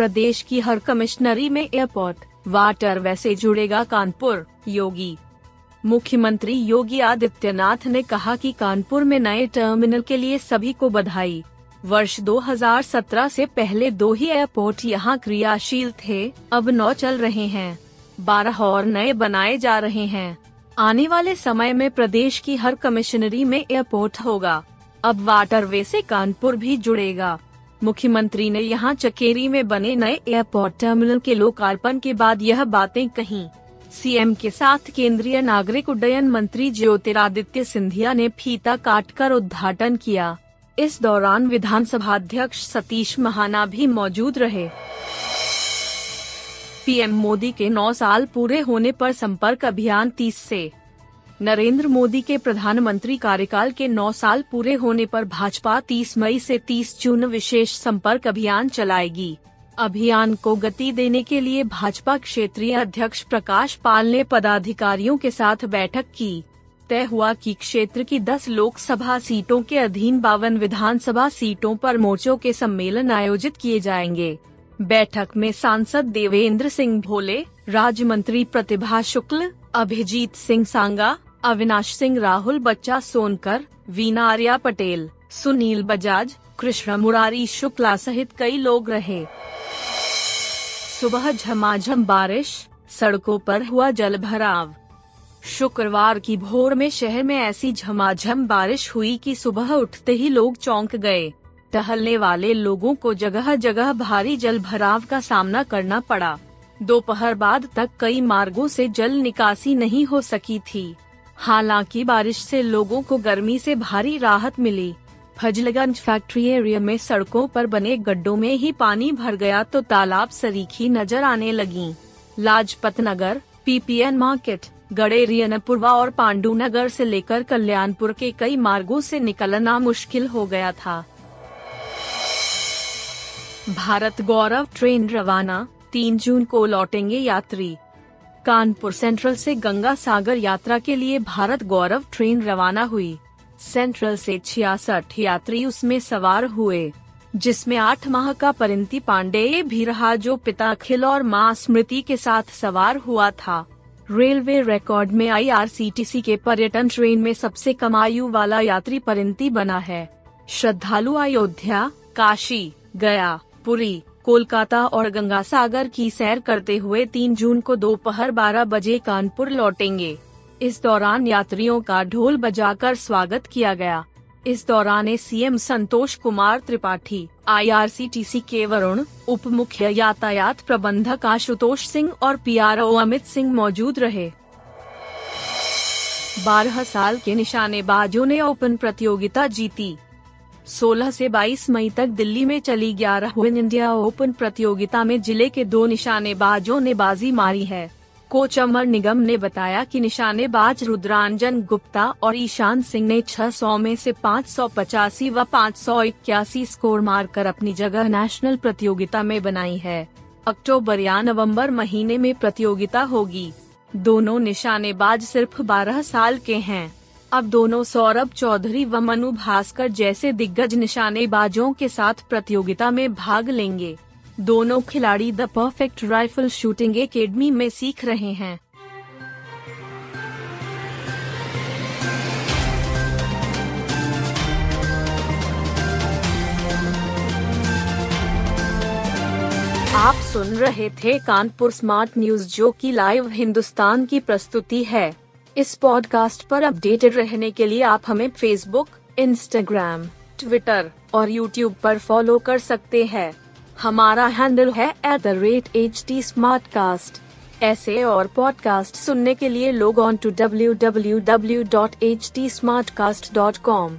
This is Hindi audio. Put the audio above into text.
प्रदेश की हर कमिश्नरी में एयरपोर्ट, वाटर वैसे जुड़ेगा कानपुर, योगी। मुख्यमंत्री योगी आदित्यनाथ ने कहा कि कानपुर में नए टर्मिनल के लिए सभी को बधाई। वर्ष 2017 से पहले दो ही एयरपोर्ट यहाँ क्रियाशील थे, अब नौ चल रहे हैं। बारह और नए बनाए जा रहे हैं। आने वाले समय में प्रदेश की हर कमिश्नरी में एयरपोर्ट होगा। अब वाटरवे से कानपुर भी जुड़ेगा। मुख्यमंत्री ने यहाँ चकेरी में बने नए एयरपोर्ट टर्मिनल के लोकार्पण के बाद यह बातें कही। सीएम के साथ केंद्रीय नागरिक उड्डयन मंत्री ज्योतिरादित्य सिंधिया ने फीता काटकर उद्घाटन किया। इस दौरान विधानसभा अध्यक्ष सतीश महाना भी मौजूद रहे। पीएम मोदी के 9 साल पूरे होने पर संपर्क अभियान 30 से नरेंद्र मोदी के प्रधानमंत्री कार्यकाल के 9 साल पूरे होने पर भाजपा 30 मई से 30 जून विशेष संपर्क अभियान चलाएगी। अभियान को गति देने के लिए भाजपा क्षेत्रीय अध्यक्ष प्रकाश पाल ने पदाधिकारियों के साथ बैठक की। तय हुआ कि क्षेत्र की 10 लोकसभा सीटों के अधीन बावन विधानसभा सीटों पर मोर्चों के सम्मेलन आयोजित किए जाएँगे। बैठक में सांसद देवेंद्र सिंह भोले, राज्य मंत्री प्रतिभा शुक्ल, अभिजीत सिंह सांगा अविनाश सिंह, राहुल बच्चा, सोनकर, वीना आर्या पटेल, सुनील बजाज, कृष्ण मुरारी, शुक्ला सहित कई लोग रहे। सुबह झमाझम बारिश, सड़कों पर हुआ जल भराव। शुक्रवार की भोर में शहर में ऐसी झमाझम बारिश हुई कि सुबह उठते ही लोग चौंक गए। टहलने वाले लोगों को जगह जगह भारी जल भराव का सामना करना पड़ा। दोपहर बाद तक कई मार्गों से जल निकासी नहीं हो सकी थी। हालाँकि बारिश से लोगों को गर्मी से भारी राहत मिली। फजलगंज फैक्ट्री एरिया में सड़कों पर बने गड्ढों में ही पानी भर गया तो तालाब सरीखी नज़र आने लगी। लाजपत नगर, पीपीएन मार्केट गड़ेरियनपुरवा और पांडू नगर से लेकर कल्याणपुर के कई मार्गों से निकलना मुश्किल हो गया था। भारत गौरव ट्रेन रवाना, तीन जून को लौटेंगे यात्री। कानपुर सेंट्रल से गंगा सागर यात्रा के लिए भारत गौरव ट्रेन रवाना हुई। सेंट्रल से छियासठ यात्री उसमें सवार हुए, जिसमें आठ माह का परिंती पांडेय भी रहा जो पिता अखिल और माँ स्मृति के साथ सवार हुआ था। रेलवे रिकॉर्ड में आईआरसीटीसी के पर्यटन ट्रेन में सबसे कम आयु वाला यात्री परिंती बना है। श्रद्धालु अयोध्या, काशी, गया, पुरी कोलकाता और गंगा सागर की सैर करते हुए 3 जून को दोपहर 12 बजे कानपुर लौटेंगे। इस दौरान यात्रियों का ढोल बजाकर स्वागत किया गया। इस दौरान सीएम संतोष कुमार त्रिपाठी, आईआरसीटीसी के वरुण उप मुख्य यातायात प्रबंधक आशुतोष सिंह और पीआरओ अमित सिंह मौजूद रहे। बारह साल के निशानेबाजों ने ओपन प्रतियोगिता जीती। 16 से 22 मई तक दिल्ली में चली ग्यारह इंडिया ओपन प्रतियोगिता में ज़िले के दो निशानेबाजों ने बाजी मारी है। कोच अमर निगम ने बताया कि निशानेबाज रुद्रांजन गुप्ता और ईशान सिंह ने 600 में से पाँच सौ पचासी व पाँच सौ इक्यासी स्कोर मारकर अपनी जगह नेशनल प्रतियोगिता में बनाई है। अक्टूबर या नवंबर महीने में प्रतियोगिता होगी। दोनों निशानेबाज सिर्फ़ 12 साल के हैं। अब दोनों सौरभ चौधरी व मनु भास्कर जैसे दिग्गज निशानेबाजों के साथ प्रतियोगिता में भाग लेंगे। दोनों खिलाड़ी the perfect rifle shooting academy में सीख रहे हैं। आप सुन रहे थे कानपुर स्मार्ट न्यूज़ जो की लाइव हिंदुस्तान की प्रस्तुति है। इस पॉडकास्ट पर अपडेटेड रहने के लिए आप हमें फेसबुक इंस्टाग्राम ट्विटर और यूट्यूब पर फॉलो कर सकते हैं। हमारा हैंडल है at the rate H T ऐसे और पॉडकास्ट सुनने के लिए log on to W W W dot H T smart cast dot com